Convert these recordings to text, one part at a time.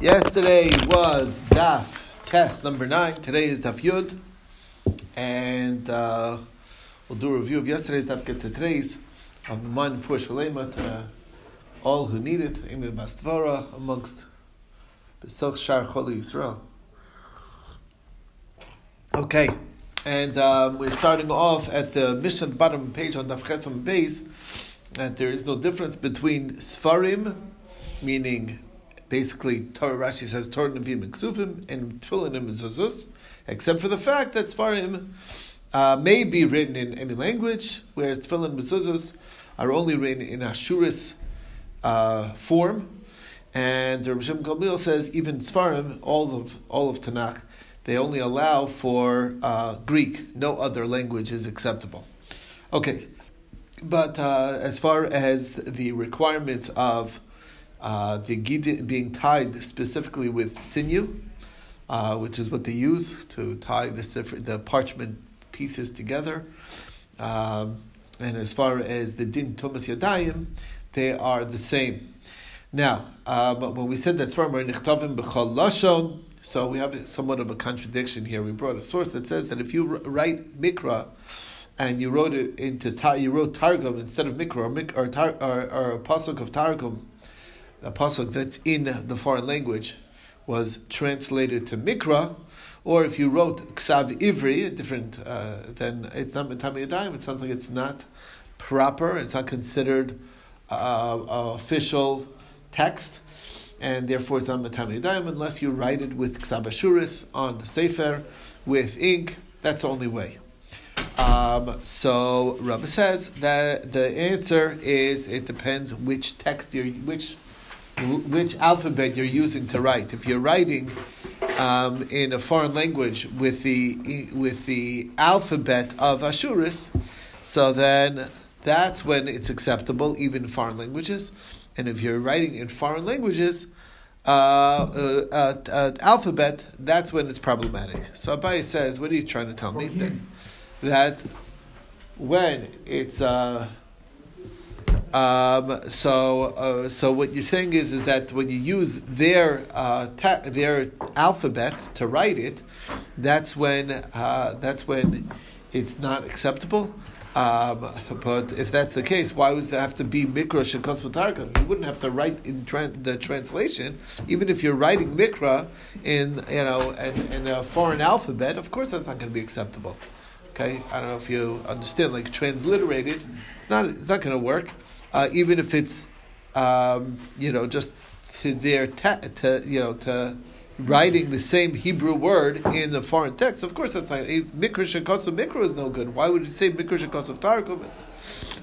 Yesterday was Daf test number nine. Today is Daf Yud, and uh, we'll do a review of yesterday's Daf get to today's. the mind for Shalema to all who need it. Amy Bastvara amongst Besoch Shar Choli Yisrael. Okay, and um, we're starting off at the Mishnah bottom page on Daf Chesam Beis. and there is no difference between Sfarim, meaning basically Torah Rashi says Torah Nevi'im and Ksuvim and Tefillin and Mezuzos, except for the fact that Sfarim uh, may be written in any language, whereas Tefillin and Mezuzos are only written in Ashuris uh, form. And Rabbi Shem Gamliel says even Sfarim, all of all of Tanakh, they only allow for uh, Greek. No other language is acceptable. Okay, but uh, as far as the requirements of uh, the gid being tied specifically with sinew, uh, which is what they use to tie the the parchment pieces together. Um, and as far as the din Tumas Yadayim, they are the same. Now, um, when we said that Sfarim are nichtavim b'chol lashon, so we have somewhat of a contradiction here. We brought a source that says that if you write mikra and you wrote it into you wrote targum instead of mikra or, or, or, or a pasuk of targum a pasuk that's in the foreign language was translated to Mikra, or if you wrote Ksav Ivri, a different, uh, then it's not Metami Yadayim, it sounds like it's not proper, it's not considered uh, official text, and therefore it's not Metami Yadayim unless you write it with Ksav Ashuris on Sefer with ink, that's the only way. Um, so Rabbi says that the answer is it depends which text you're, which which alphabet you're using to write. If you're writing um, in a foreign language with the with the alphabet of Ashuris, so then that's when it's acceptable, even in foreign languages. And if you're writing in foreign languages, uh, uh, uh, uh alphabet, that's when it's problematic. So Abaye says, what are you trying to tell me? That, that when it's uh, um, so, uh, so what you're saying is, is that when you use their uh, ta- their alphabet to write it, that's when uh, that's when it's not acceptable. Um, but if that's the case, why would there have to be mikra shekos v'targum? You wouldn't have to write in tra- the translation, even if you're writing mikra in you know in, in a foreign alphabet. Of course, that's not going to be acceptable. Okay, I don't know if you understand. Like transliterated, it's not it's not going to work uh, even if it's um, you know just to their te- to you know to writing the same Hebrew word in a foreign text. Of course, that's not mikra shekosov mikra is no good. Why would you say mikra shekosov targum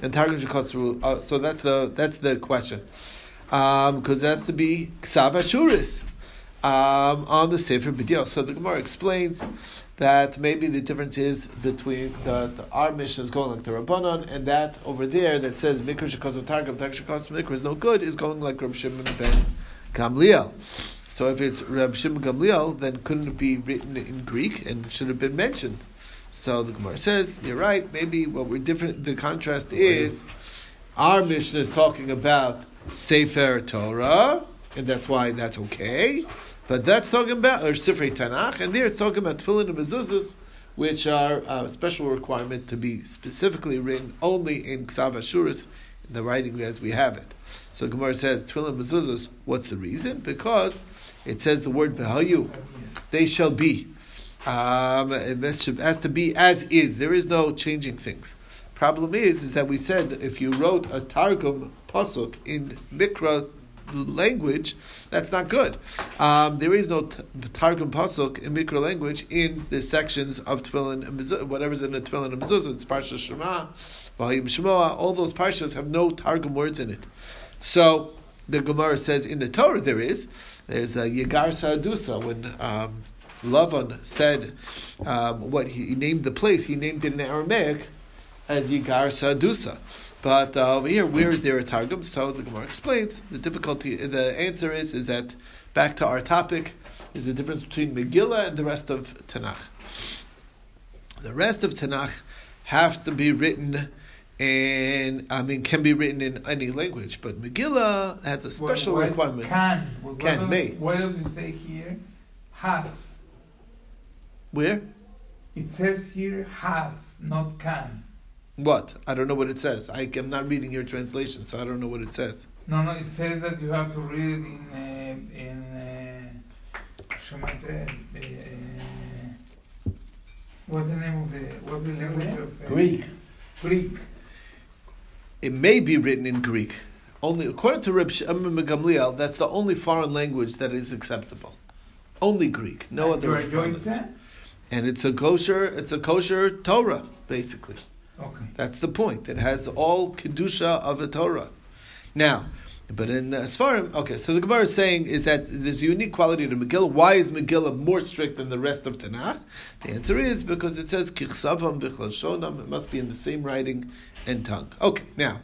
and targum shekosov? Uh, so that's the that's the question because um, that's to be ksav um, on the sefer b'diel. So the Gemara explains that maybe the difference is between the, the our Mishnah is going like the Rabbanon, and that over there that says Mikra Shekos of Targum, Targum Shekos Mikra is no good, is going like Reb Shimon ben Gamliel. So if it's Reb Shimon Gamliel, then couldn't it be written in Greek and should have been mentioned? So the Gemara says, you're right, maybe what we're different, the contrast is, our Mishnah is talking about Sefer Torah, and that's why that's okay. But that's talking about or Sifrei Tanakh, and there it's talking about Tefillin and Mezuzahs, which are a special requirement to be specifically written only in Ksav Ashuris, in the writing as we have it. So Gemara says Tefillin Mezuzahs. What's the reason? Because it says the word V'hayu, they shall be. Um, it has to be as is. There is no changing things. Problem is, is that we said if you wrote a Targum pasuk in Mikra language, that's not good. Um, there is no Targum Pasuk in Mikra language in the sections of Tefillin and Mezuzah, whatever's in the Tefillin and Mezuzah, it's Parsha Shema, Vahim Shemoah, all those Parshas have no Targum words in it. So, the Gemara says in the Torah there is, there's a Yegar Sa'adusa, when um, Lavan said um, what he named the place, he named it in Aramaic as Yegar Sa'adusa. But uh, over here, where is there a targum? So the Gemara explains the difficulty. The answer is is that back to our topic is the difference between Megillah and the rest of Tanakh. The rest of Tanakh has to be written and I mean can be written in any language, but Megillah has a special What- what requirement. Can. What, Can, what may. Does, what does it say here? Has. Where? It says here has, not can. What? I don't know what it says. I, am not reading your translation, so I don't know what it says. No, no, it says that you have to read it in uh, in uh, Shemaitre, uh, the name of the what's the language of uh, Greek. Greek. It may be written in Greek. Only according to Reb Shimon ben Gamliel, that's the only foreign language that is acceptable. Only Greek, no And other. You are enjoying language. that? And it's a kosher. It's a kosher Torah, basically. Okay. That's the point. It has all kedusha of a Torah. Now, but in uh, Sfarim, okay. So the Gemara is saying is that there's a unique quality to Megillah. Why is Megillah more strict than the rest of Tanakh? The answer is because it says kichsavam v'chlashonam. It must be in the same writing and tongue. Okay. Now,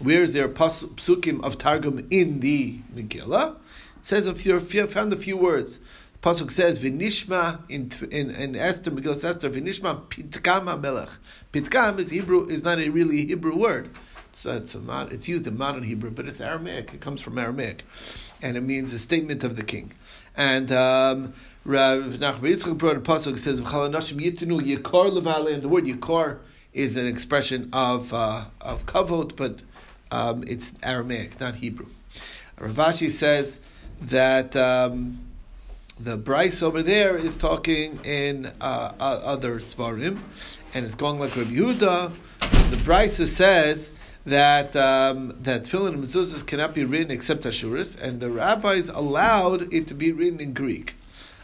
where is there pas- psukim of Targum in the Megillah? It says if you found a few words. Pasuk says v'nishma in in, in Esther Megillah Esther v'nishma pitkam melech. Pitkam is Hebrew is not a really Hebrew word. So it's a mod, it's used in modern Hebrew, but it's Aramaic. It comes from Aramaic, and it means a statement of the king. And um, Rav Nachman Yitzchak brought a pasuk says v'chalanashim yitinu yikar levale, and the word yikar is an expression of uh, of kavod, but um, it's Aramaic, not Hebrew. Rav Ashi says that. Um, the Braisa over there is talking in uh, uh, other Sfarim, and it's going like Rabbi Yehuda. The Braisa says that um, that tefillin and mezuzahs cannot be written except Ashuris, and the rabbis allowed it to be written in Greek.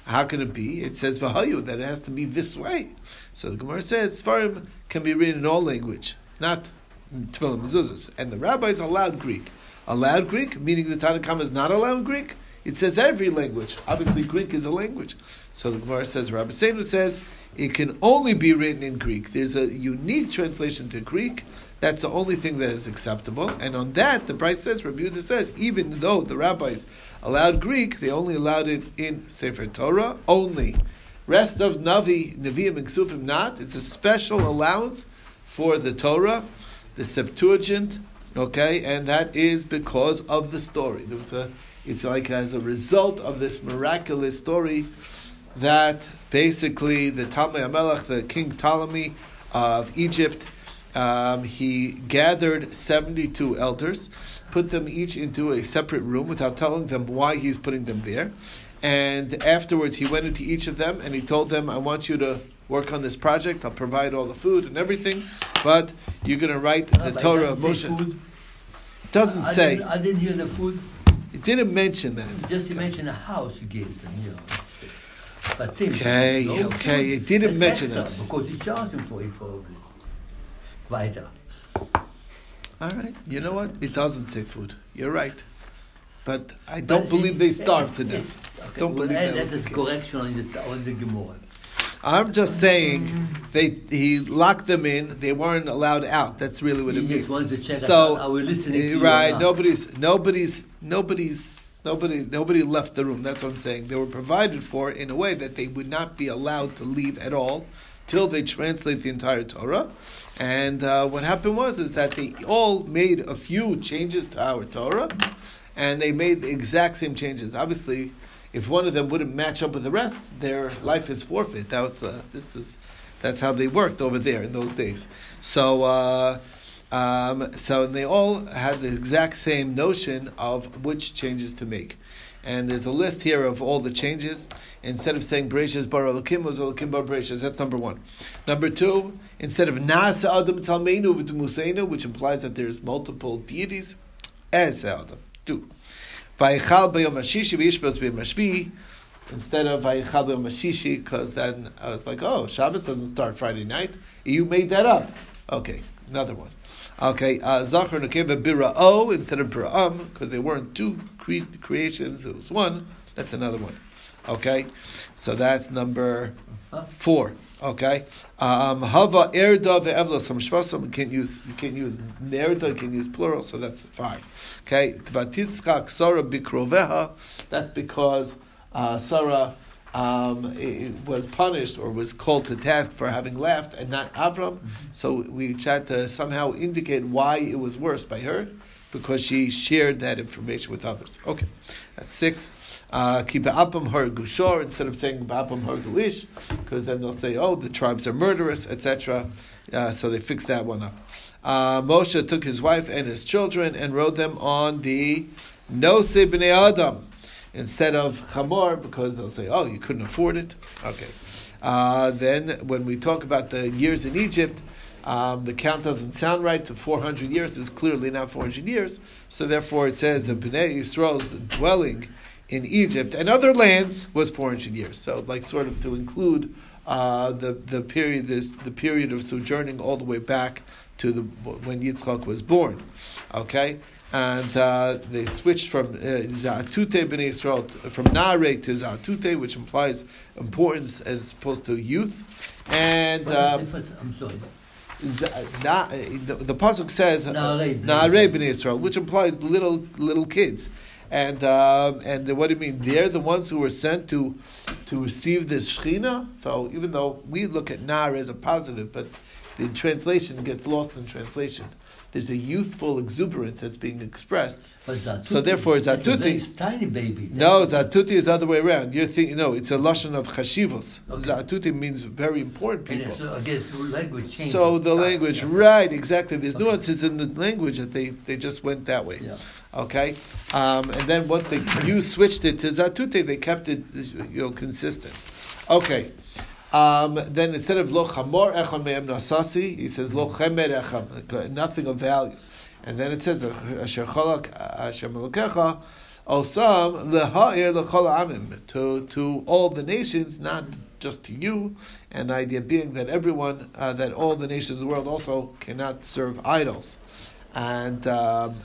How can it be? It says v'hayu that it has to be this way. So the Gemara says Sfarim can be written in all language, not tefillin and mezuzahs, and the rabbis allowed Greek. Allowed Greek, meaning the Tanakhama is not allowed Greek. It says every language. Obviously, Greek is a language. So the Gemara says, Rabbi Seinu says, it can only be written in Greek. There's a unique translation to Greek. That's the only thing that is acceptable. And on that, the Braisa says, Rabbi says, even though the rabbis allowed Greek, they only allowed it in Sefer Torah only. Rest of Navi, Nevi'im, and Ksuvim not. It's a special allowance for the Torah, the Septuagint, okay, and that is because of the story. There was a it's like as a result of this miraculous story that basically the Talmud Amelech, the King Ptolemy of Egypt, um, he gathered 72 elders, put them each into a separate room without telling them why he's putting them there. And afterwards, he went into each of them and he told them, I want you to work on this project. I'll provide all the food and everything, but you're going to write the Ah, Torah of Moshe. food. Doesn't I say. Didn't, I didn't hear the food. Didn't mention that. Just you mentioned a house you gave them, you know. But. Okay, no okay, food, it didn't mention that. Because you charged him for it probably. Weiter. All right. You know what? It doesn't say food. You're right. But I don't believe it- they starved to death. Okay, Don't well, believe that was That is the case. correction on the, on the Gemara. I'm just saying they he locked them in. They weren't allowed out. That's really what You it just means. wanted to check so, are we listening right? Nobody's nobody's nobody's nobody nobody left the room. That's what I'm saying. They were provided for in a way that they would not be allowed to leave at all till they translate the entire Torah. And uh, what happened was is that they all made a few changes to our Torah, and they made the exact same changes. Obviously, if one of them wouldn't match up with the rest, their life is forfeit. That was uh, this is that's how they worked over there in those days. So. Uh, um, so they all had the exact same notion of which changes to make. And there's a list here of all the changes. Instead of saying Bereshis bar Elokim, was Elokim bar Bereshis. That's number one. Number two, instead of Nasa Adam Talmeinu v'Tumuseinu, which implies that there's multiple deities, Es Adam. Two. Vayichal b'yom hashishi v'yishbos b'yom hashvi, instead of Vayichal b'yom hashishi, because then I was like, oh, Shabbos doesn't start Friday night. You made that up. Okay, another one. Okay, uh, Zachar Nekeva Bira'o instead of Bira'am, because they weren't two cre- creations, it was one. That's another one. Okay, so that's number four. Okay, um, Hava Erda ve'evlas from Shvasam. You can't use you can't use Nerda. You can use plural. So that's fine. Okay, Tvatitzchak Sarah Bikroveha. That's because uh, Sarah um, was punished or was called to task for having laughed and not Avram. So we tried to somehow indicate why it was worse by her because she shared that information with others. Okay, that's six. Uh, Keep Apam her gushor instead of saying Apam her guish, because then they'll say, oh, the tribes are murderous, etc. Uh, so they fixed that one up. Uh, Moshe took his wife and his children and rode them on the Nose B'nei Adam instead of Chamor, because they'll say, oh, you couldn't afford it. Okay. Uh, then when we talk about the years in Egypt, um, the count doesn't sound right to 400 years. It's clearly not 400 years. So therefore it says that Bnei Yisrael's dwelling in Egypt and other lands was 400 years. So like sort of to include uh, the, the period this, the period of sojourning all the way back to the when Yitzchak was born. Okay? And uh, they switched from uh, Zatute Bnei Yisrael from Nare to Zatute, which implies importance as opposed to youth. And uh, I'm sorry. Z- na, the, the pasuk says Na'arei Bnei Yisrael. Which implies little little kids, and um, and what do you mean? They're the ones who were sent to to receive this shechina. So even though we look at Nar as a positive, but the translation gets lost in translation. There's a youthful exuberance that's being expressed. But Zatuti, So therefore, Zatuti- very tiny baby. No, Zatuti is the other way around. You're thinking no, it's a lashon of chashivos. Okay. Zatuti means very important people. so I guess the language changes. So the Ah, language, yeah. right? Exactly. There's Okay. nuances in the language that they, they just went that way. Yeah. Okay, um, and then once they you switched it to zatute, they kept it you know consistent. Okay, um, then instead of lo chamor echon me'em nasasi, he says lo chemer echam, nothing of value, and then it says asher cholak asher melokecha osam leha'ir lechol amim to to all the nations, not just to you, and the idea being that everyone, uh, that all the nations of the world also cannot serve idols, and. Um,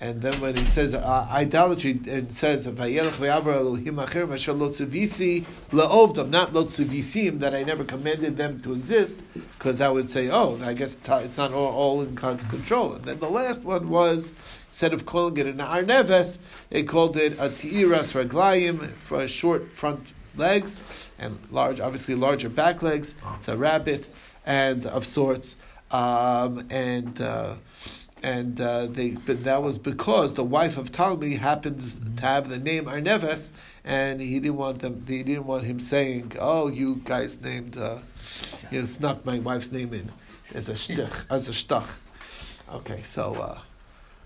and then when he says uh, idolatry, it says "Vayelech v'yavra Elohim acherim asher lo tzivisi le'ovdam," not lo tzivisim, that I never commanded them to exist, because that would say, oh, I guess it's not all, all in God's control. And then the last one was, instead of calling it an arneves, they called it a raglayim, for short front legs, and large, obviously larger back legs. It's a rabbit, and of sorts, um, and. Uh, and uh, they, but that was because the wife of Talmi happens to have the name Arneves, and he didn't want them. He didn't want him saying, "Oh, you guys named, uh, you know, snuck my wife's name in as a shtich, as a shtach." Okay, so uh,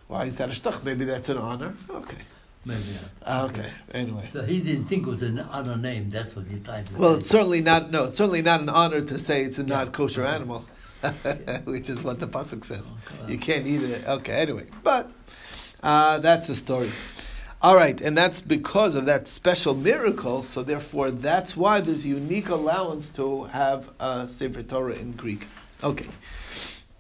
why is that a shtach? Maybe that's an honor. Okay, Maybe, yeah. Okay. Anyway, So he didn't think it was an honor name. That's what he to well, it's certainly not. No, it's certainly not an honor to say it's a Yeah. not kosher animal, which is what the pasuk says. Okay. You can't eat it. Okay, anyway, but uh, that's the story. All right, and that's because of that special miracle. So therefore, that's why there's a unique allowance to have a Sefer Torah in Greek. Okay.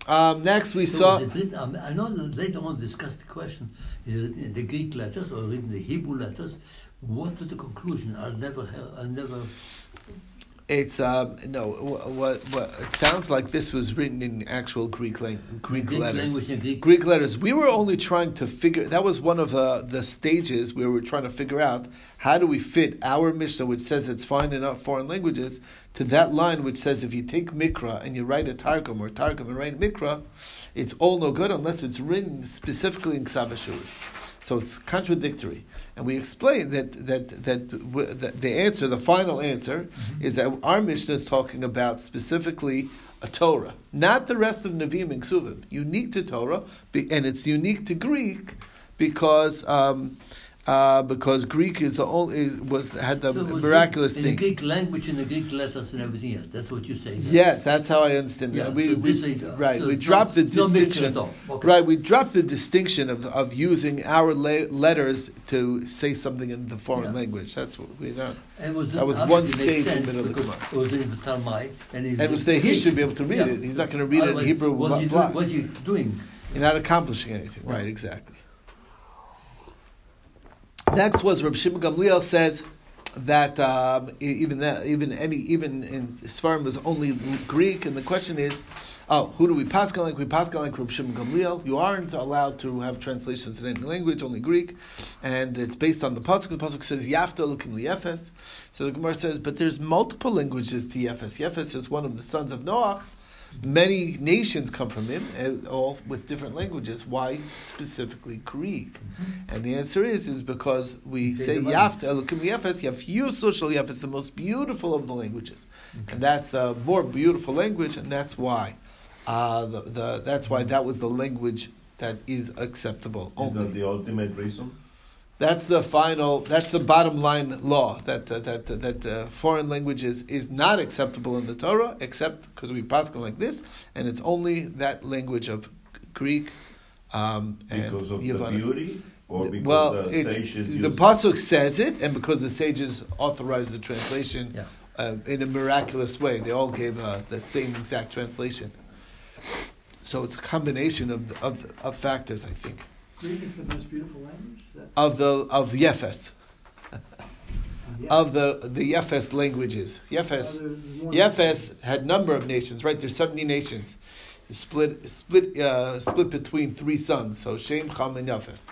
Um, next, we So saw. written, um, I know later on discussed the question, is it the Greek letters or in the Hebrew letters? What was the conclusion? I never, I never. It's um, no. What, what what it sounds like this was written in actual Greek lang- Greek, Greek letters. Greek. Greek letters. We were only trying to figure. That was one of the the stages where we were trying to figure out how do we fit our Mishnah, which says it's fine in foreign languages, to that line which says if you take Mikra and you write a Targum or Targum and write Mikra, it's all no good unless it's written specifically in Ksavashuris. So it's contradictory, and we explained that that that, w- that the answer, the final answer, is that our Mishnah is talking about specifically a Torah, not the rest of Nevi'im and Ksuvim. Unique to Torah, and it's unique to Greek because um, uh, because Greek is the only was had the So miraculous in thing. the Greek language and the Greek letters and everything else. That's what you say. yeah? Yes, that's how I understand Yeah. We, so we, is- right, so we dropped the distinction. Okay. Right, we dropped the distinction of, of using our le- letters to say something in the foreign Yeah. language. That's what we know. And it was That was one stage in the middle of the Gemara. It was in the Talmud, and, it And it was that he should be able to read Yeah. it. He's not going to read it in Hebrew. What blah, you do, what you doing? You're not accomplishing anything. Right, exactly. Next was Reb Shimon Gamliel says, that um, even that even any even in Sfarim was only Greek, and the question is, oh, who do we paskin like? We paskin like Shimon Gamliel. You aren't allowed to have translations in any language, only Greek, and it's based on the pasuk. The pasuk says Yafta Lukim Yefes. So the Gemara says, but there's multiple languages to Yefes. Yefes is one of the sons of Noach. Many nations come from him, all with different languages. Why specifically Greek? And the answer is, is because we They say divide. Yafta Elokim Yefes, Yafiyu Social Yefes, the most beautiful of the languages, and that's the more beautiful language, and that's why, uh, the, the that's why that was the language that is acceptable Is only. that the ultimate reason? That's the final. That's the bottom line law that uh, that that, that uh, foreign languages is not acceptable in the Torah, except because we pass like this, and it's only that language of Greek um, and Because of Yavanis. the beauty? Or because well, the it's, sages the used- pasuk says it, and because the sages authorized the translation Yeah. uh, in a miraculous way, they all gave uh, the same exact translation. So it's a combination of of, of factors, I think, Greek is the most beautiful language? Of the of Yefes. of the the Yefes languages. Yefes, Yefes had number of nations, right? There's seventy nations, split split uh, split between three sons. So Shem, Cham, and Yefes.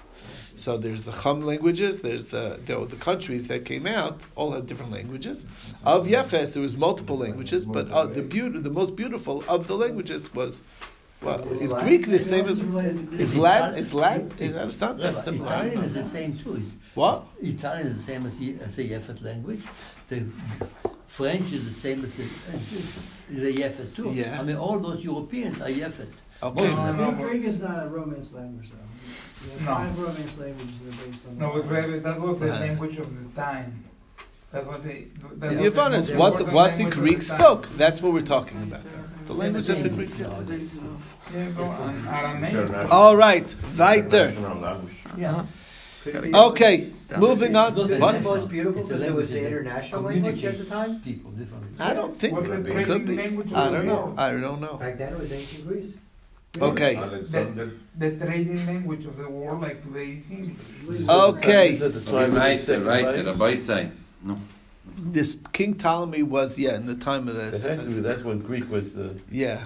So there's the Chum languages. There's the the, the countries that came out all had different languages. Of Yefes, there was multiple languages, but uh, the beauty, the most beautiful of the languages was. Well, is Latin Greek the same as related to is Greek? Latin? Is Latin? Is that it's not that simple? Italian is the same too. What? Italian is the same as the, as the Yefet language. The French is the same as the, the Yefet too. Yeah. I mean, all those Europeans are Yefet. Okay. Most of them. Greek, Greek is not a Romance language, though. No. five Romance languages that are based on. No, that was the Uh. language of the time. That's what they. That In Yavanis, most what the, important what the Greeks time. spoke. That's what we're talking about. The language that the Greeks spoke. Yeah, go on. Aramaic. International- All right, weiter. international language. Yeah. Could it be- Okay, moving on. Because What? it most beautiful It's because it was language the international language at the time? People differently. I don't think it trading could be. I don't know. I don't know. Back then it was ancient Greece. Okay. Alexander. The trading language of the world, like today, is English. Okay. Weiter, weiter, Rabbi say. No. This King Ptolemy was yeah in the time of this. Exactly, that's when Greek was uh, Yeah.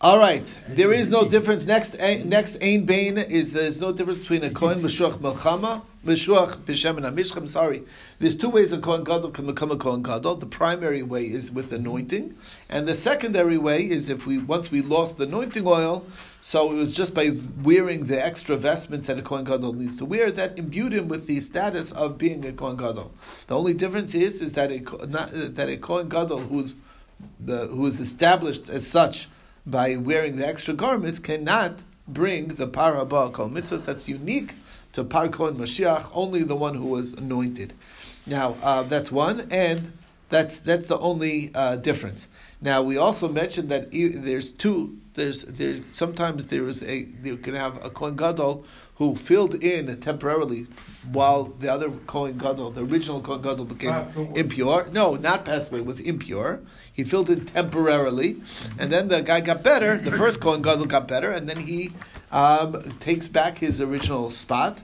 All right. There is no difference. Next, eh, next Ein Bain is there's no difference between a Kohen Meshuach Melchama, Meshuach B'Shem and Amishchem. Sorry, there's two ways a Kohen Gadol can become a Kohen Gadol. The primary way is with anointing, and the secondary way is if we once we lost the anointing oil, so it was just by wearing the extra vestments that a Kohen Gadol needs to wear that imbued him with the status of being a Kohen Gadol. The only difference is is that a not, that a Kohen Gadol who's the, who is established as such by wearing the extra garments cannot bring the parabah kol mitzvahs that's unique to Par and Mashiach, only the one who was anointed. Now uh, that's one, and that's that's the only uh, difference. Now we also mentioned that there's two. There's there's sometimes there is a you can have a Kohen Gadol who filled in temporarily while the other Kohen Gadol, the original Kohen Gadol, became Afterwards. impure. No, not passed away. Was impure. He filled in temporarily, and then the guy got better. The first Kohen Gadol got better, and then he um, takes back his original spot.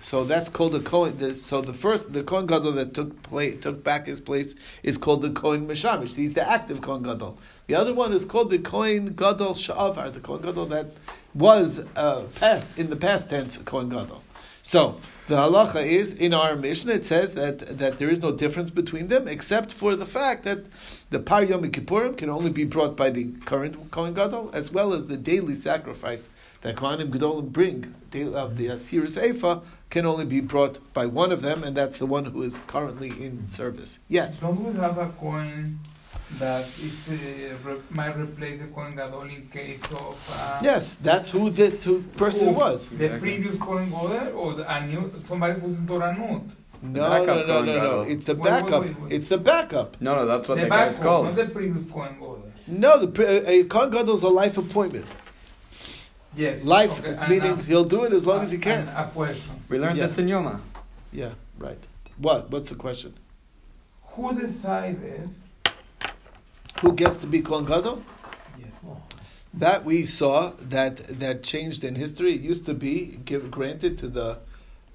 So that's called a Kohen. The, so the first, the Kohen Gadol that took place, took back his place is called the Kohen Meshamish. He's the active Kohen Gadol. The other one is called the Kohen Gadol Sha'avar, the Kohen Gadol that was uh, past in the past tense Kohen Gadol. So the halacha is in our Mishnah. It says that that there is no difference between them, except for the fact that the Par Yom Kippurim can only be brought by the current Kohen Gadol, as well as the daily sacrifice that Kohanim Gedolim bring of the Asiris Eifa can only be brought by one of them, and that's the one who is currently in service. Yes. Don't we have a Kohen that is, uh, re- might replace the Kohen Gadol in case of uh, Yes, that's who this who person who? was. The previous Kohen Gadol or the, a new somebody who's in Toranut? No, backup no, no, Kohen no, no. It's the Wait, wait, backup. wait, wait. It's the backup. No, no, that's what the the, guy's called. not the previous Kohen Gadol. No, the pre- a Kohen Gadol is a life appointment. Yes. Life okay, and, meaning uh, he'll do it as long as he can. A question: We learned Yeah. this in Yoma. Yeah, right. What? What's the question? Who decided? Who gets to be Kohen Gadol? Yes. That we saw that that changed in history. It used to be give, granted to the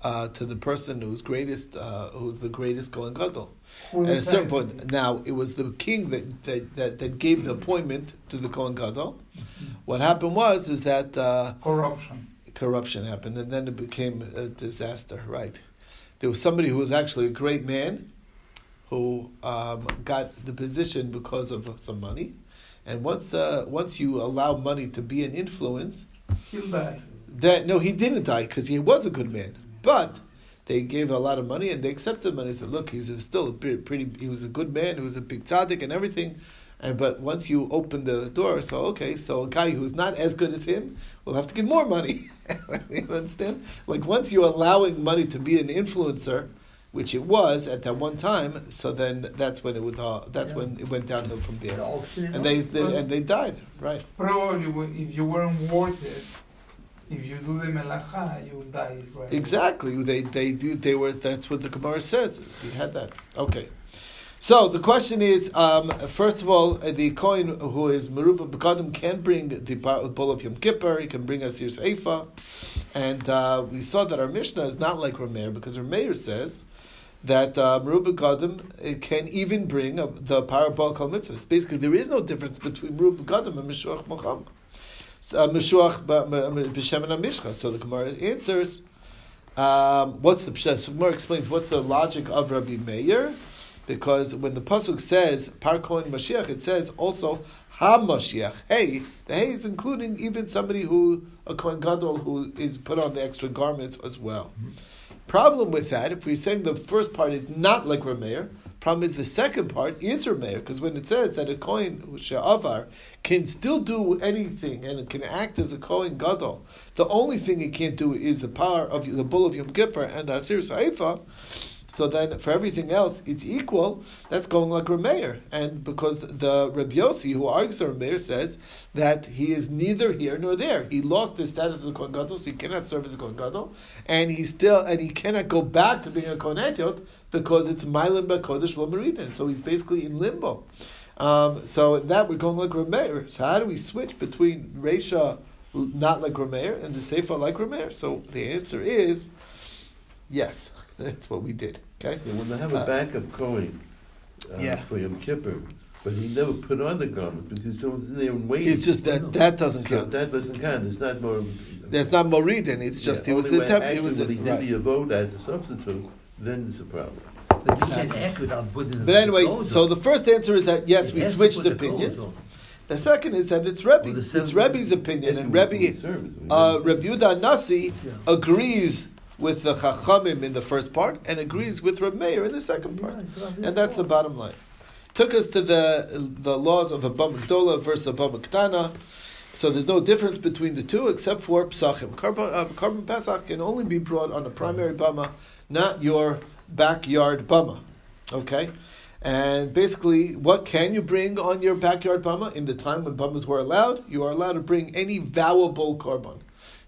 uh, to the person who's greatest, uh, who's the greatest Kohen Gadol. At a certain point, now it was the king that, that, that, that gave the appointment to the Kohen Gadol. What happened was is that uh, Corruption. corruption happened, and then it became a disaster. Right? There was somebody who was actually a great man, who um, got the position because of some money, and once the once you allow money to be an influence, He'll die. that no, he didn't die because he was a good man, but they gave a lot of money and they accepted money. Said, look, he's still a pretty, pretty. He was a good man. He was a big tzaddik and everything. And but once you open the door, so okay, so a guy who's not as good as him will have to give more money. you understand? Like once you're allowing money to be an influencer, which it was at that one time, so then that's when it would. Uh, that's Yeah. when it went downhill from The there. auction And they, they and they died. Right. Probably when- if you weren't worth it, if you do the melacha, you'll die right Exactly. They they do. They were. That's what the Gemara says. You had that. Okay. So the question is, um, first of all, uh, the Kohen who is Meruba Begadim can bring the bar- bull of Yom Kippur. He can bring us Yirs Eifa, and uh, we saw that our Mishnah is not like Rameir because Rameir says that uh, Meruba Begadim uh, can even bring uh, the parabol kol mitzvahs. Basically, there is no difference between Meruba Begadim and Meshuach Mocham. Uh, Meshuach b'Shem and Mishcha. So the Gemara answers. Um, what's the pshat? So Gemara explains what's the logic of Rabbi Meir, because when the pasuk says Par Kohen Mashiach, it says also Ha Mashiach. Hey, the hey is including even somebody who a Kohen Gadol who is put on the extra garments as well. Problem with that, if we're saying the first part is not like Rameir, problem is the second part is Rameir, because when it says that a Kohen She'avar can still do anything and can act as a Kohen Gadol, the only thing he can't do is the power of the bull of Yom Kippur and Asiris Eifa. So then, for everything else, it's equal. That's going like Rameir, and because the Rabbi Yossi, who argues the Rameir, says that he is neither here nor there. He lost his status as a Kohen Gadol, so he cannot serve as a Kohen Gadol, and he still and he cannot go back to being a Kohen Hedyot because it's Mailim Bakodesh Lomaridin. So he's basically in limbo. Um, so that we're going like Rameir. So how do we switch between Reisha not like Rameir and the Sefer like Rameir? So the answer is yes. That's what we did. Okay. So when they have a Uh, backup Kohen uh, Yeah. for Yom Kippur, but he never put on the garment because someone's in there and waiting. It's just that that doesn't so count. that doesn't count. It's not more. That's not more Moridin. It's just Yeah, he was only a when- temp. actually He was a, when he right. did the vote as a substitute. Then it's a problem. But Exactly. can act without putting the But anyway, so the first answer is that yes, we switched put the clothes opinions. The second is that it's Rebbe. Or It's seventh- Rebbe's opinion, and If it was Rebbe, for uh, Rebbe Yudah Nasi Yeah. agrees with the Chachamim in the first part and agrees with Reb Meir in the second part, Yeah, it's not and that's the bottom line. Took us to the the laws of Abba Gdola versus Abba Ktana. So there's no difference between the two except for Psachim. Korban, uh, korban Pesach can only be brought on a primary bama, not your backyard bama. Okay? And basically, what can you bring on your backyard bama? In the time when bamas were allowed, you are allowed to bring any vowable korban.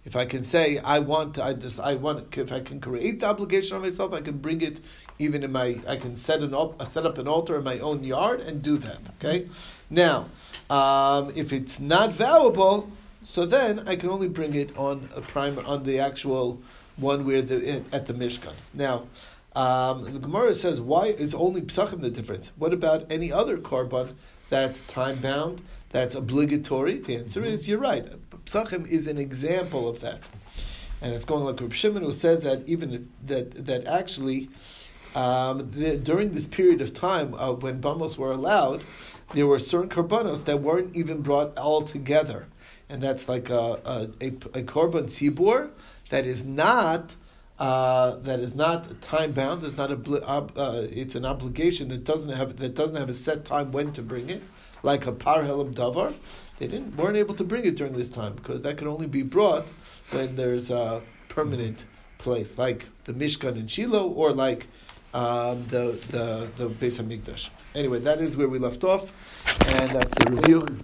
If I can say I want, I just I want. If I can create the obligation on myself, I can bring it even in my. I can set an op, set up an altar in my own yard and do that. Okay. Now, um, if it's not vowable, so then I can only bring it on a primer on the actual one where the at the mishkan. Now. Um, the Gemara says, why is only psachim the difference? What about any other korban that's time bound, that's obligatory? The answer is, you're right. Psachim is an example of that. And it's going like Reb Shimon, who says that even that that actually um, the, during this period of time uh, when bamos were allowed, there were certain korbanos that weren't even brought all together, and that's like a a, a, a korban tzibur that is not. Uh, that is not time bound. It's not a. Ob, uh, it's an obligation that doesn't have that doesn't have a set time when to bring it, like a par helam davar. They didn't weren't able to bring it during this time because that could only be brought when there's a permanent place, like the Mishkan in Shiloh, or like um, the the the Beis Hamikdash. Anyway, that is where we left off, and that's the review.